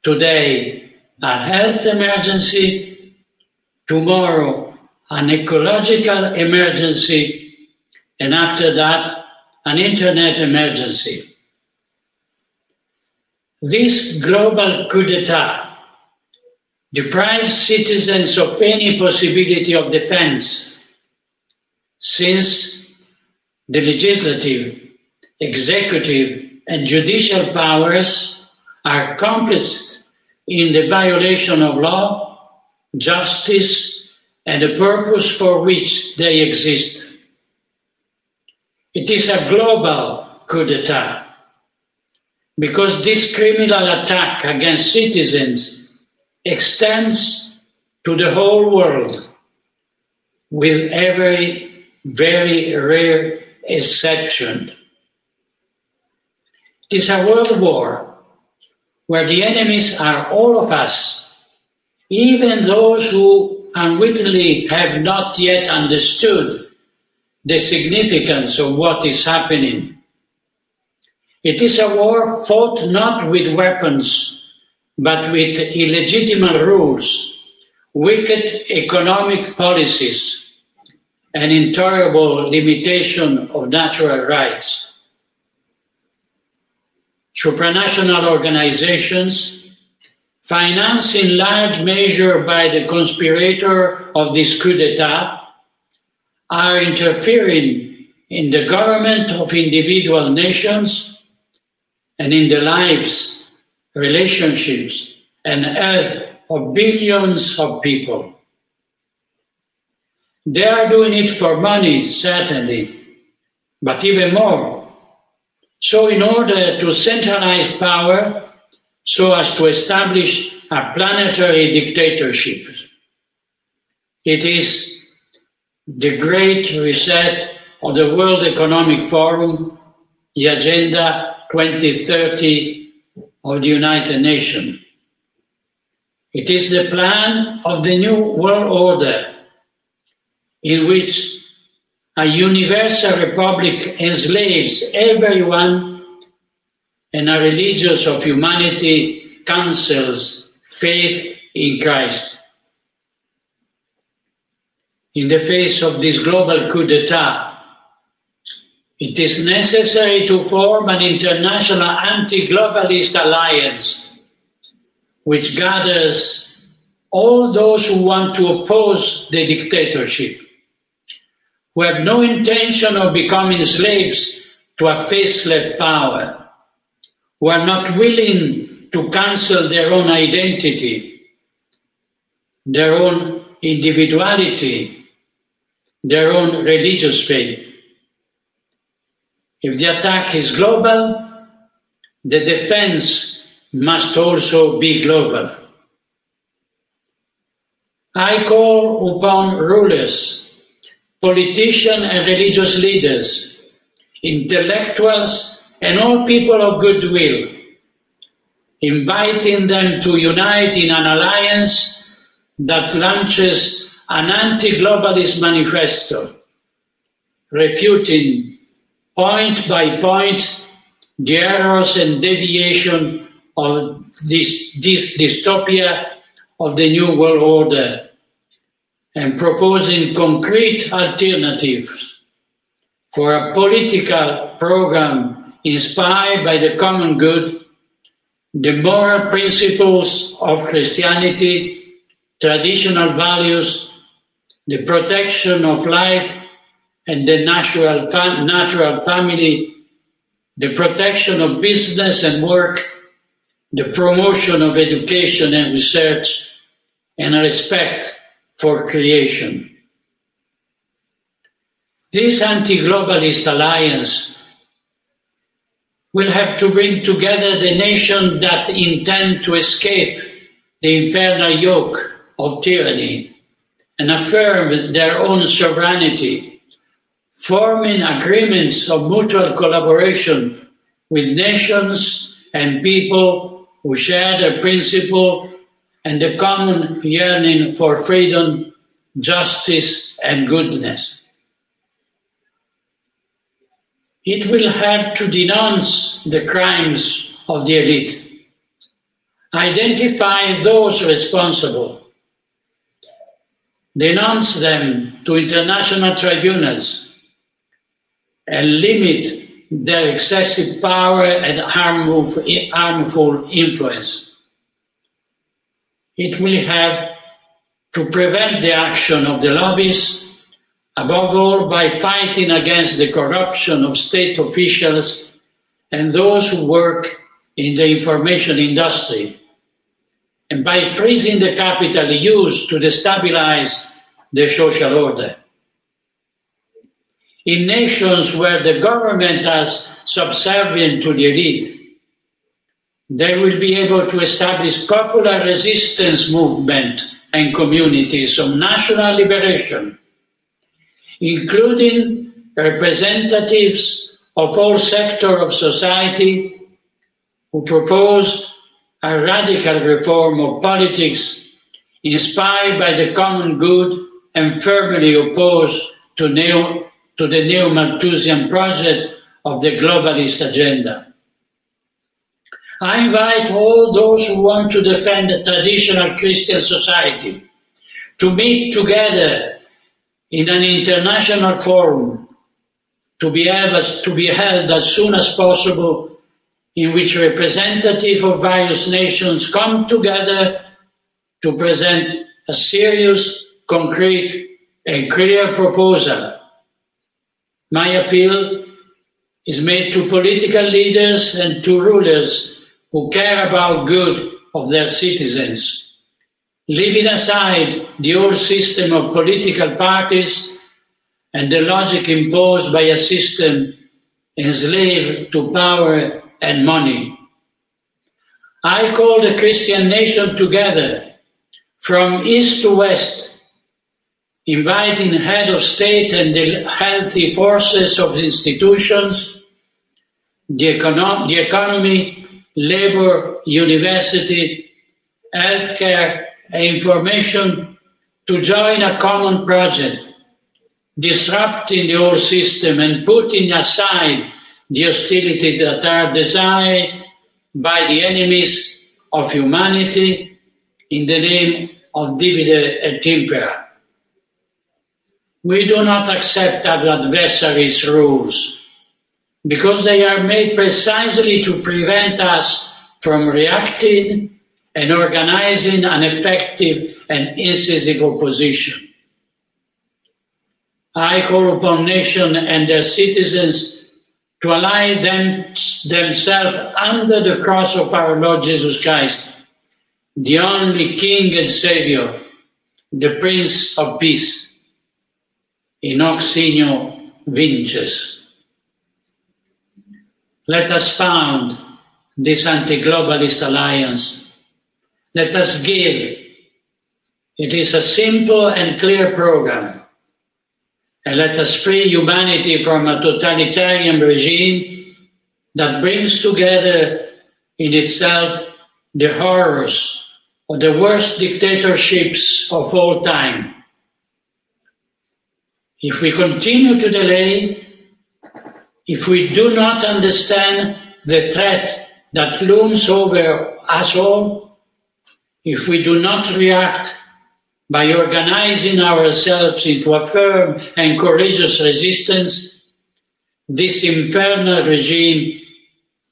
today a health emergency, tomorrow an ecological emergency, and after that an internet emergency. This global coup d'etat deprives citizens of any possibility of defense since the legislative, executive, and judicial powers are complicit in the violation of law, justice, and the purpose for which they exist. It is a global coup d'etat because this criminal attack against citizens extends to the whole world with every very rare exception. It is a world war where the enemies are all of us, even those who unwittingly have not yet understood the significance of what is happening. It is a war fought not with weapons, but with illegitimate rules, wicked economic policies, and intolerable limitation of natural rights supranational organizations, financed in large measure by the conspirator of this coup d'etat, are interfering in the government of individual nations and in the lives, relationships, and health of billions of people. They are doing it for money, certainly, but even more so, in order to centralize power so as to establish a planetary dictatorship, it is the great reset of the World Economic Forum, the Agenda 2030 of the United Nations. It is the plan of the new world order in which a universal republic enslaves everyone, and a religious of humanity cancels faith in Christ. In the face of this global coup d'etat, it is necessary to form an international anti globalist alliance which gathers all those who want to oppose the dictatorship who have no intention of becoming slaves to a faceless power, who are not willing to cancel their own identity, their own individuality, their own religious faith. If the attack is global, the defense must also be global. I call upon rulers, politicians and religious leaders, intellectuals and all people of goodwill, inviting them to unite in an alliance that launches an anti-globalist manifesto, refuting point by point the errors and deviation of this, this dystopia of the New World Order and proposing concrete alternatives for a political program inspired by the common good, the moral principles of Christianity, traditional values, the protection of life and the natural, natural family, the protection of business and work, the promotion of education and research, and respect for creation. This anti-globalist alliance will have to bring together the nations that intend to escape the infernal yoke of tyranny and affirm their own sovereignty, forming agreements of mutual collaboration with nations and people who share the principle and the common yearning for freedom, justice, and goodness. It will have to denounce the crimes of the elite, identify those responsible, denounce them to international tribunals, and limit their excessive power and harmful, harmful influence it will have to prevent the action of the lobbies, above all by fighting against the corruption of state officials and those who work in the information industry, and by freezing the capital used to destabilize the social order. In nations where the government is subservient to the elite, they will be able to establish popular resistance movement and communities of national liberation, including representatives of all sectors of society who propose a radical reform of politics inspired by the common good and firmly opposed to, neo, to the neo-Malthusian project of the globalist agenda. I invite all those who want to defend traditional Christian society to meet together in an international forum to be, to be held as soon as possible in which representatives of various nations come together to present a serious, concrete, and clear proposal. My appeal is made to political leaders and to rulers who care about good of their citizens, leaving aside the old system of political parties and the logic imposed by a system enslaved to power and money. I call the Christian nation together from east to west, inviting head of state and the healthy forces of institutions, the, econo- the economy, labor, university, healthcare, information to join a common project, disrupting the system and putting aside the hostility that are desired by the enemies of humanity in the name of divide et impera. We do not accept our adversaries' rules because they are made precisely to prevent us from reacting and organizing an effective and incisive opposition. I call upon nations and their citizens to ally them, themselves under the cross of our Lord Jesus Christ, the only King and Savior, the Prince of Peace, in vinces. Let us found this anti-globalist alliance. Let us give. It is a simple and clear program. And let us free humanity from a totalitarian regime that brings together in itself the horrors of the worst dictatorships of all time. If we continue to delay, if we do not understand the threat that looms over us all, if we do not react by organizing ourselves into a firm and courageous resistance, this infernal regime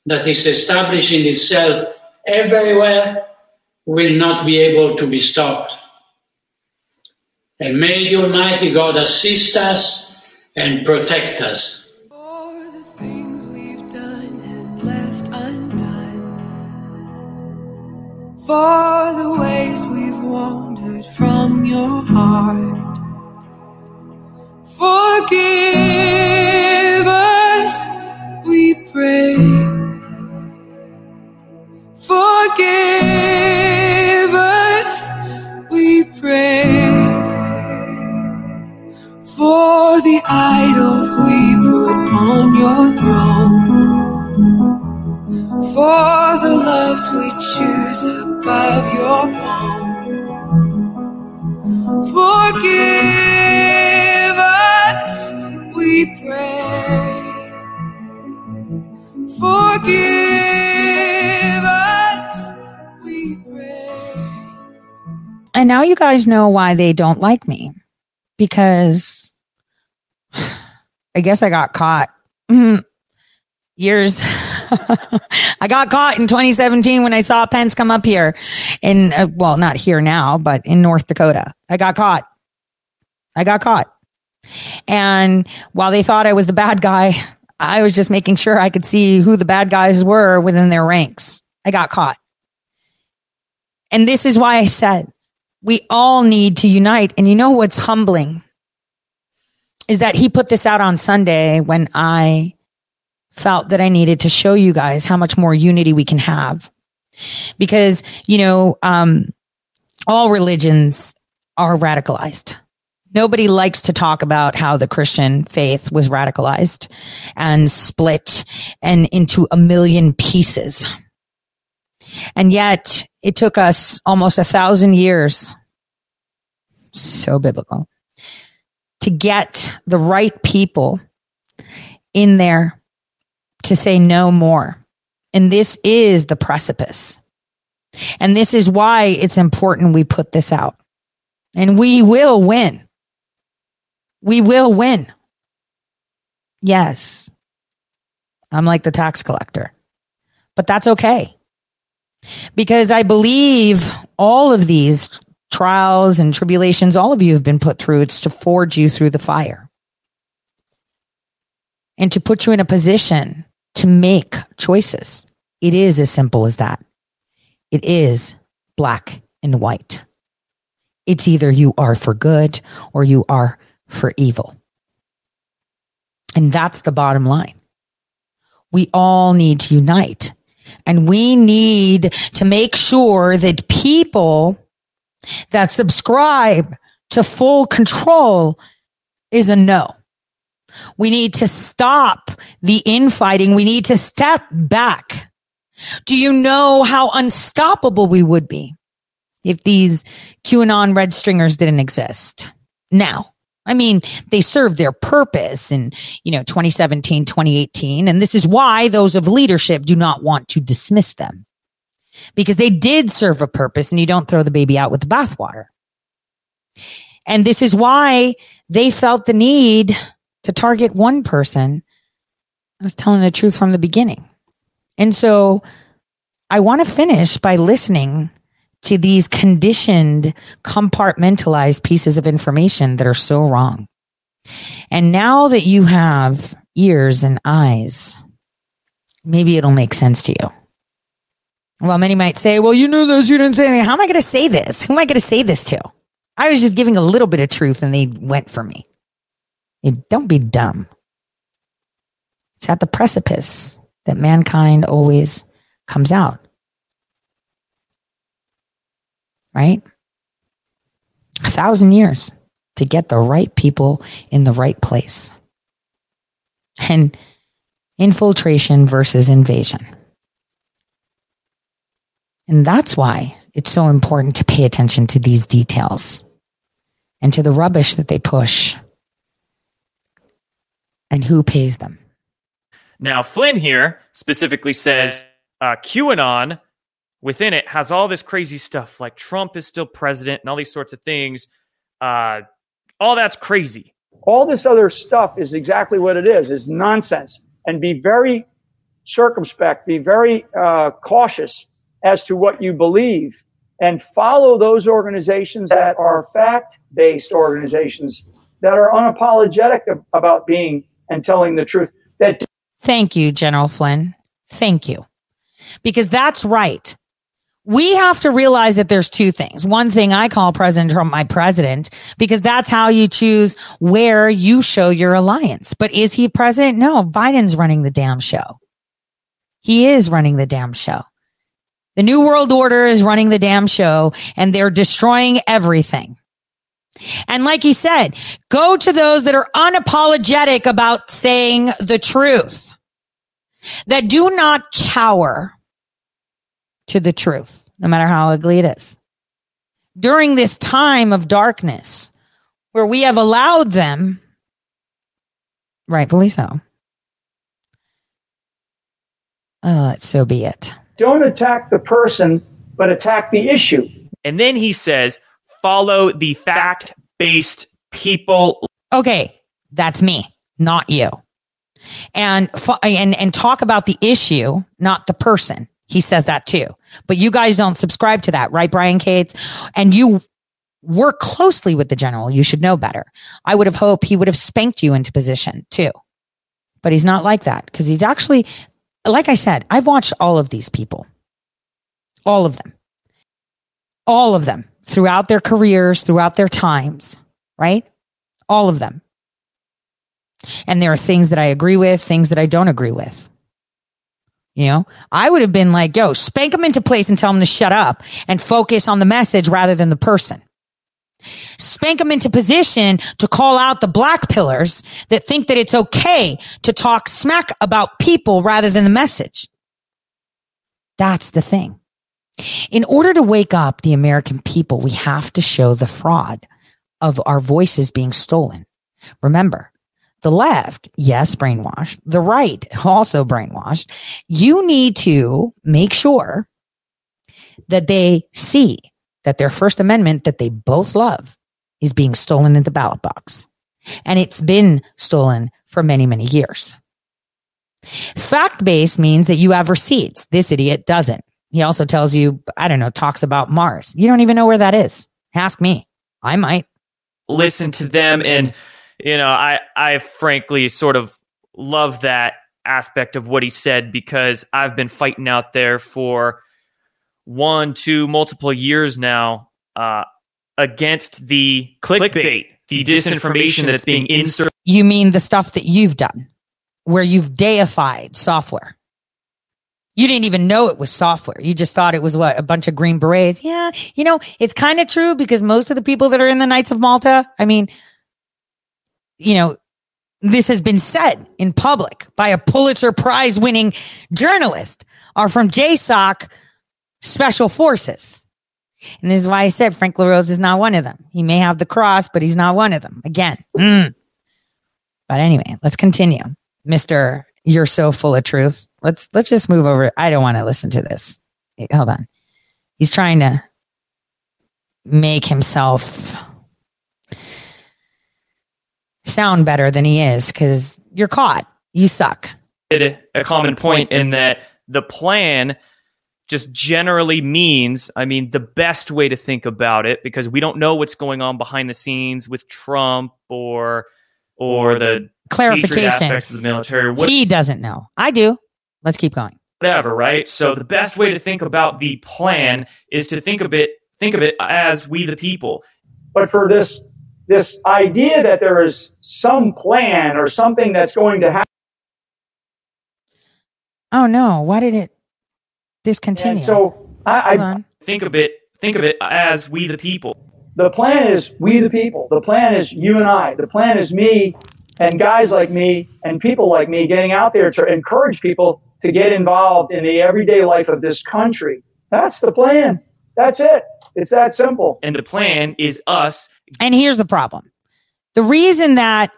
that is establishing itself everywhere will not be able to be stopped. And may the Almighty God assist us and protect us. For the ways we've wandered from your heart. Forgive us, we pray. Forgive us, we pray. For the idols we put on your throne. For the loves we choose above your own. Forgive us, we pray. Forgive us, we pray. And now you guys know why they don't like me because I guess I got caught. Years. I got caught in 2017 when I saw Pence come up here in, uh, well, not here now, but in North Dakota. I got caught. I got caught. And while they thought I was the bad guy, I was just making sure I could see who the bad guys were within their ranks. I got caught. And this is why I said we all need to unite. And you know what's humbling is that he put this out on Sunday when I felt that I needed to show you guys how much more unity we can have. Because, you know, um, all religions are radicalized. Nobody likes to talk about how the Christian faith was radicalized and split and into a million pieces. And yet it took us almost a thousand years. So biblical to get the right people in there to say no more. And this is the precipice. And this is why it's important we put this out. And we will win. We will win. Yes. I'm like the tax collector, but that's okay. Because I believe all of these trials and tribulations, all of you have been put through, it's to forge you through the fire and to put you in a position to make choices. It is as simple as that. It is black and white. It's either you are for good or you are for evil. And that's the bottom line. We all need to unite and we need to make sure that people that subscribe to full control is a no. We need to stop the infighting. We need to step back. Do you know how unstoppable we would be if these QAnon red stringers didn't exist? Now, I mean, they served their purpose in, you know, 2017, 2018. And this is why those of leadership do not want to dismiss them because they did serve a purpose and you don't throw the baby out with the bathwater. And this is why they felt the need to target one person. I was telling the truth from the beginning. And so I want to finish by listening to these conditioned, compartmentalized pieces of information that are so wrong. And now that you have ears and eyes, maybe it'll make sense to you. Well, many might say, well, you knew this, you didn't say anything. How am I going to say this? Who am I going to say this to? I was just giving a little bit of truth and they went for me. Don't be dumb. It's at the precipice that mankind always comes out. Right? A thousand years to get the right people in the right place. And infiltration versus invasion. And that's why it's so important to pay attention to these details and to the rubbish that they push and who pays them. Now, Flynn here specifically says uh, QAnon within it has all this crazy stuff like Trump is still president and all these sorts of things. Uh, all that's crazy. All this other stuff is exactly what it is, is nonsense. And be very circumspect, be very uh, cautious as to what you believe and follow those organizations that are fact based organizations that are unapologetic about being and telling the truth. That Thank you, General Flynn. Thank you. Because that's right. We have to realize that there's two things. One thing I call President Trump my president because that's how you choose where you show your alliance. But is he president? No, Biden's running the damn show. He is running the damn show. The New World Order is running the damn show and they're destroying everything. And like he said, go to those that are unapologetic about saying the truth, that do not cower to the truth, no matter how ugly it is. During this time of darkness, where we have allowed them, rightfully so, uh, so be it. Don't attack the person, but attack the issue. And then he says, follow the fact based people. Okay, that's me, not you. And, and and talk about the issue, not the person. He says that too. But you guys don't subscribe to that, right, Brian Cates? And you work closely with the general. You should know better. I would have hoped he would have spanked you into position too. But he's not like that because he's actually like I said, I've watched all of these people, all of them, all of them throughout their careers, throughout their times, right? All of them. And there are things that I agree with, things that I don't agree with. You know, I would have been like, yo, spank them into place and tell them to shut up and focus on the message rather than the person. Spank them into position to call out the black pillars that think that it's okay to talk smack about people rather than the message. That's the thing. In order to wake up the American people, we have to show the fraud of our voices being stolen. Remember, the left, yes, brainwashed. The right, also brainwashed. You need to make sure that they see that their First Amendment that they both love is being stolen in the ballot box. And it's been stolen for many, many years. Fact based means that you have receipts. This idiot doesn't. He also tells you, I don't know, talks about Mars. You don't even know where that is. Ask me. I might. Listen to them. And, you know, I, I frankly sort of love that aspect of what he said because I've been fighting out there for one, two, multiple years now uh, against the clickbait, the disinformation that's being inserted. You mean the stuff that you've done, where you've deified software? You didn't even know it was software. You just thought it was what a bunch of green berets. Yeah, you know, it's kind of true because most of the people that are in the Knights of Malta, I mean, you know, this has been said in public by a Pulitzer Prize winning journalist, are from JSOC special forces. And this is why I said Frank LaRose is not one of them. He may have the cross, but he's not one of them. Again. Mm. But anyway, let's continue. Mr. You're so full of truth. Let's let's just move over. I don't want to listen to this. Hold on. He's trying to make himself sound better than he is because you're caught. You suck. A common point in that the plan just generally means, I mean, the best way to think about it, because we don't know what's going on behind the scenes with Trump or or the clarification aspects of the military. What, he doesn't know. I do. Let's keep going. Whatever, right? So the best way to think about the plan is to think of it think of it as we the people. but for this this idea that there is some plan or something that's going to happen. Oh no! Why did it discontinue? And so I, Hold I on. Think of it. Think of it as we the people. the plan is we the people. The plan is you and I. The plan is me and guys like me and people like me getting out there to encourage people to get involved in the everyday life of this country. That's the plan. That's it. It's that simple. And the plan is us. And here's the problem. The reason that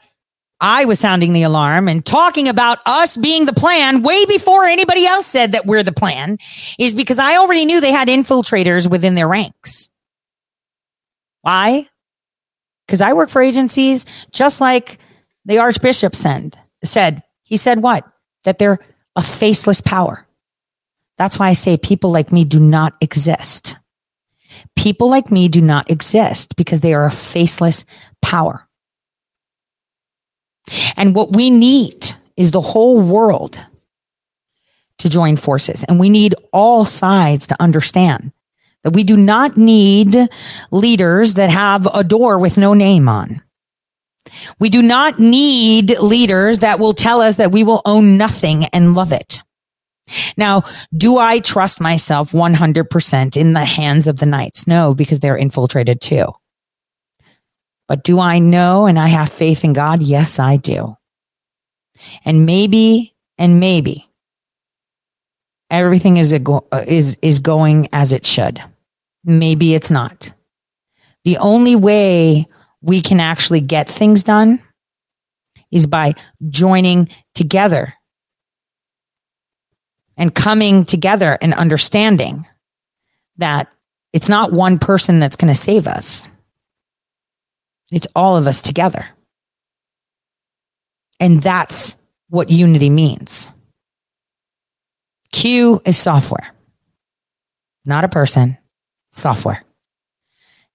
I was sounding the alarm and talking about us being the plan way before anybody else said that we're the plan is because I already knew they had infiltrators within their ranks. Why? Because I work for agencies just like the Archbishop said, said. He said what? That they're a faceless power. That's why I say people like me do not exist. People like me do not exist because they are a faceless power. And what we need is the whole world to join forces. And we need all sides to understand that we do not need leaders that have a door with no name on. We do not need leaders that will tell us that we will own nothing and love it. Now, do I trust myself 100% in the hands of the knights? No, because they're infiltrated too. But do I know and I have faith in God? Yes, I do. And maybe, and maybe everything is, go- uh, is, is going as it should. Maybe it's not. The only way we can actually get things done is by joining together and coming together and understanding that it's not one person that's going to save us. It's all of us together. And that's what unity means. Q is software, not a person, software.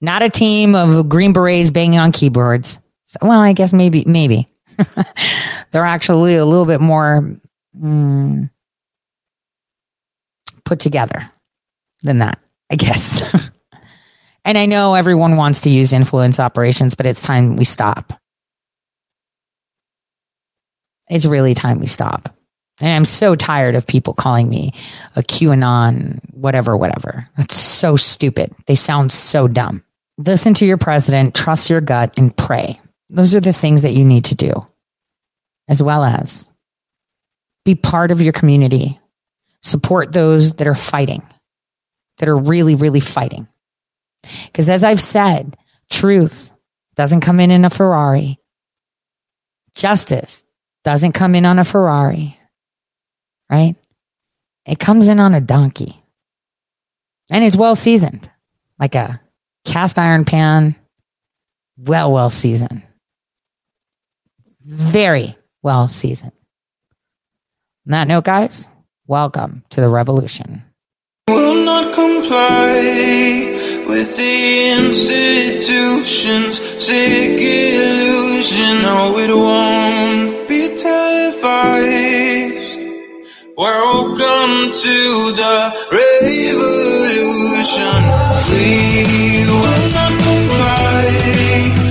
Not a team of green berets banging on keyboards. So, well, I guess maybe, maybe. They're actually a little bit more mm, put together than that, I guess. and I know everyone wants to use influence operations, but it's time we stop. It's really time we stop. And I'm so tired of people calling me a QAnon, whatever, whatever. That's so stupid. They sound so dumb. Listen to your president, trust your gut, and pray. Those are the things that you need to do, as well as be part of your community, support those that are fighting, that are really, really fighting. Because as I've said, truth doesn't come in in a Ferrari, justice doesn't come in on a Ferrari, right? It comes in on a donkey. And it's well seasoned, like a cast iron pan, well, well seasoned. Very well seasoned. On that note, guys, welcome to the revolution. will not comply with the institution's sick illusion. No, it won't be televised. Welcome to the revolution. We will not comply